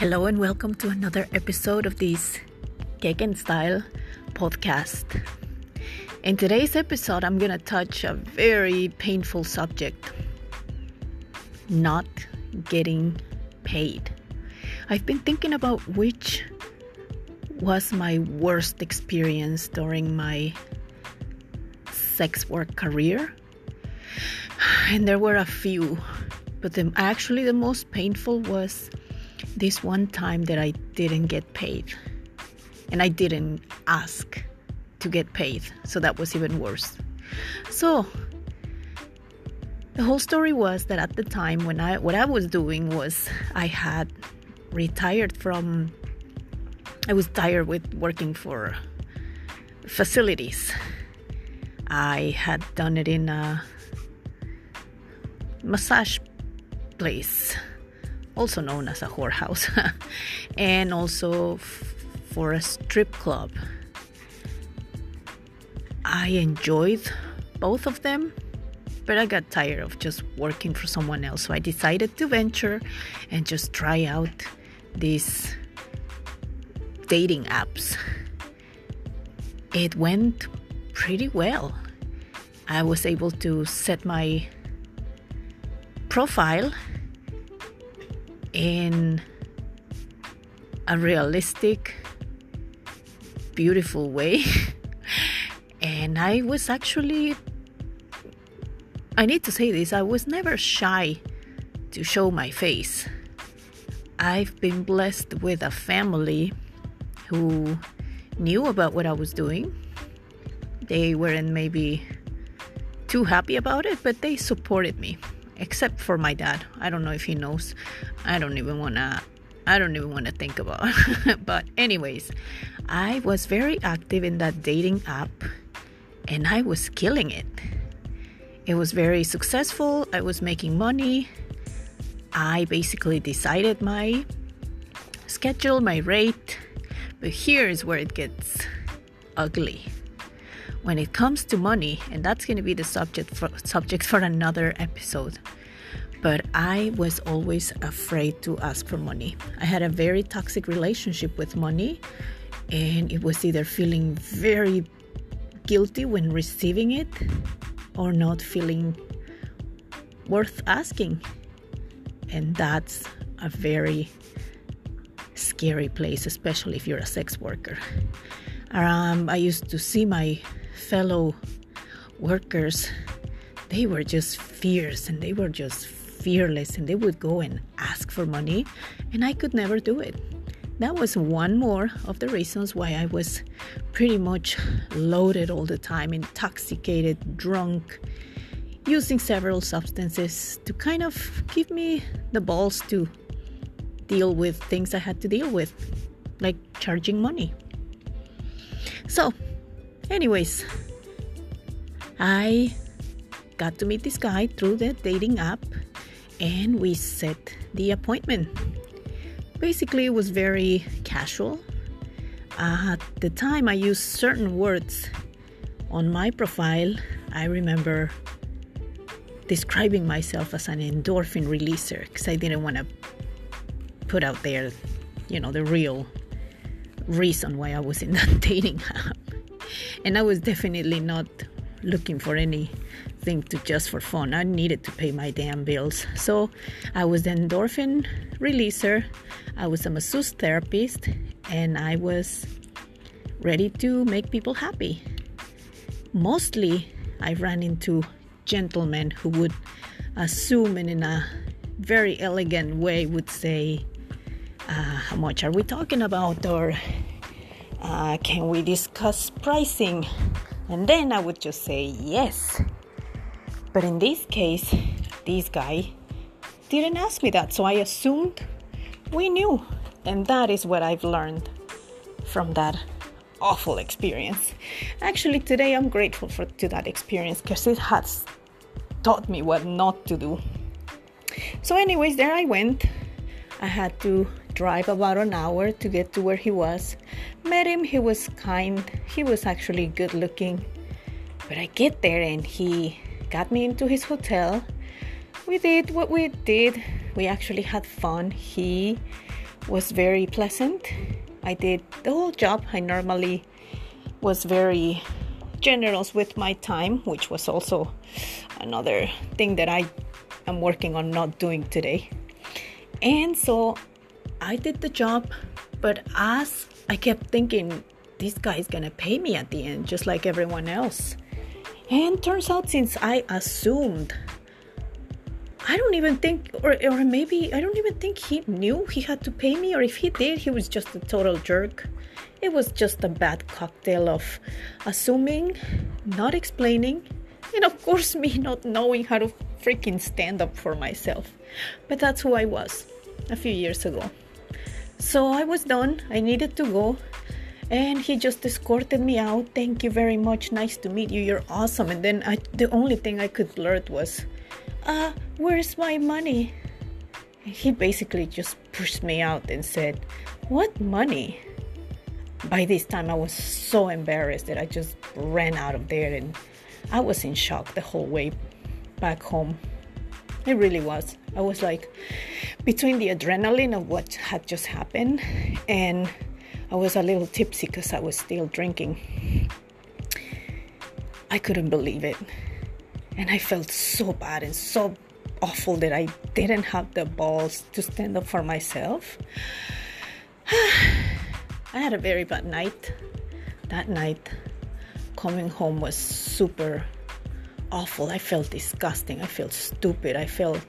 Hello and welcome to another episode of this Keken Style podcast. In today's episode, I'm going to touch a very painful subject not getting paid. I've been thinking about which was my worst experience during my sex work career. And there were a few, but the, actually the most painful was this one time that I didn't get paid. And I didn't ask to get paid, so that was even worse. So, the whole story was that at the time when I what I was doing was I had retired from I was tired with working for facilities. I had done it in a massage place also known as a whorehouse, and also f- for a strip club. I enjoyed both of them, but I got tired of just working for someone else. So I decided to venture and just try out these dating apps. It went pretty well. I was able to set my profile in a realistic, beautiful way. and I was actually, I need to say this, I was never shy to show my face. I've been blessed with a family who knew about what I was doing. They weren't maybe too happy about it, but they supported me except for my dad. I don't know if he knows. I don't even want to I don't even want to think about. but anyways, I was very active in that dating app and I was killing it. It was very successful. I was making money. I basically decided my schedule, my rate. But here is where it gets ugly. When it comes to money, and that's going to be the subject for, subject for another episode but I was always afraid to ask for money. I had a very toxic relationship with money, and it was either feeling very guilty when receiving it or not feeling worth asking. And that's a very scary place, especially if you're a sex worker. Um, I used to see my fellow workers, they were just fierce and they were just fearless and they would go and ask for money, and I could never do it. That was one more of the reasons why I was pretty much loaded all the time, intoxicated, drunk, using several substances to kind of give me the balls to deal with things I had to deal with, like charging money. So, anyways, I got to meet this guy through the dating app and we set the appointment. Basically, it was very casual. Uh, at the time, I used certain words on my profile. I remember describing myself as an endorphin releaser because I didn't want to put out there, you know, the real reason why I was in that dating app. And I was definitely not looking for anything to just for fun. I needed to pay my damn bills. So I was the endorphin releaser, I was a masseuse therapist, and I was ready to make people happy. Mostly, I ran into gentlemen who would assume and in a very elegant way would say, uh, How much are we talking about? or uh, Can we discuss pricing? And then I would just say yes. But in this case, this guy didn't ask me that, so I assumed we knew. And that is what I've learned from that awful experience. Actually, today I'm grateful for to that experience because it has taught me what not to do. So, anyways, there I went. I had to drive about an hour to get to where he was. Met him, he was kind, he was actually good looking. But I get there and he got me into his hotel. We did what we did. We actually had fun. He was very pleasant. I did the whole job. I normally was very generous with my time, which was also another thing that I am working on not doing today. And so I did the job, but as I kept thinking, this guy is gonna pay me at the end, just like everyone else. And turns out, since I assumed, I don't even think, or, or maybe I don't even think he knew he had to pay me, or if he did, he was just a total jerk. It was just a bad cocktail of assuming, not explaining, and of course, me not knowing how to freaking stand up for myself. But that's who I was a few years ago. So I was done, I needed to go, and he just escorted me out. Thank you very much, nice to meet you, you're awesome. And then I, the only thing I could blurt was, uh, where's my money? And he basically just pushed me out and said, What money? by this time I was so embarrassed that I just ran out of there and I was in shock the whole way back home. It really was. I was like between the adrenaline of what had just happened and I was a little tipsy because I was still drinking. I couldn't believe it. And I felt so bad and so awful that I didn't have the balls to stand up for myself. I had a very bad night. That night, coming home was super awful. I felt disgusting. I felt stupid. I felt.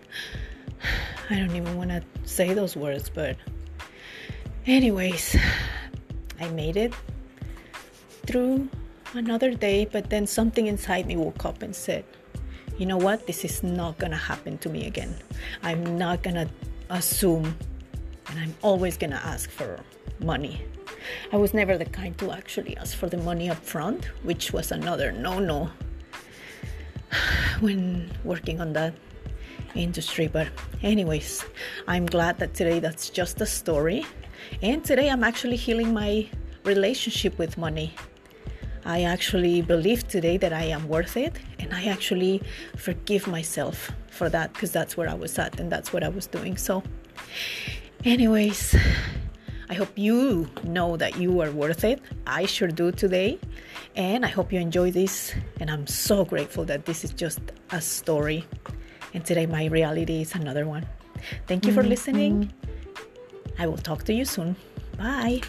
I don't even want to say those words, but. Anyways, I made it through another day, but then something inside me woke up and said, you know what? This is not gonna happen to me again. I'm not gonna assume, and I'm always gonna ask for money. I was never the kind to actually ask for the money up front, which was another no no when working on that industry. But, anyways, I'm glad that today that's just a story. And today I'm actually healing my relationship with money. I actually believe today that I am worth it, and I actually forgive myself for that because that's where I was at and that's what I was doing. So, anyways, I hope you know that you are worth it. I sure do today. And I hope you enjoy this. And I'm so grateful that this is just a story. And today, my reality is another one. Thank you for mm-hmm. listening. I will talk to you soon. Bye.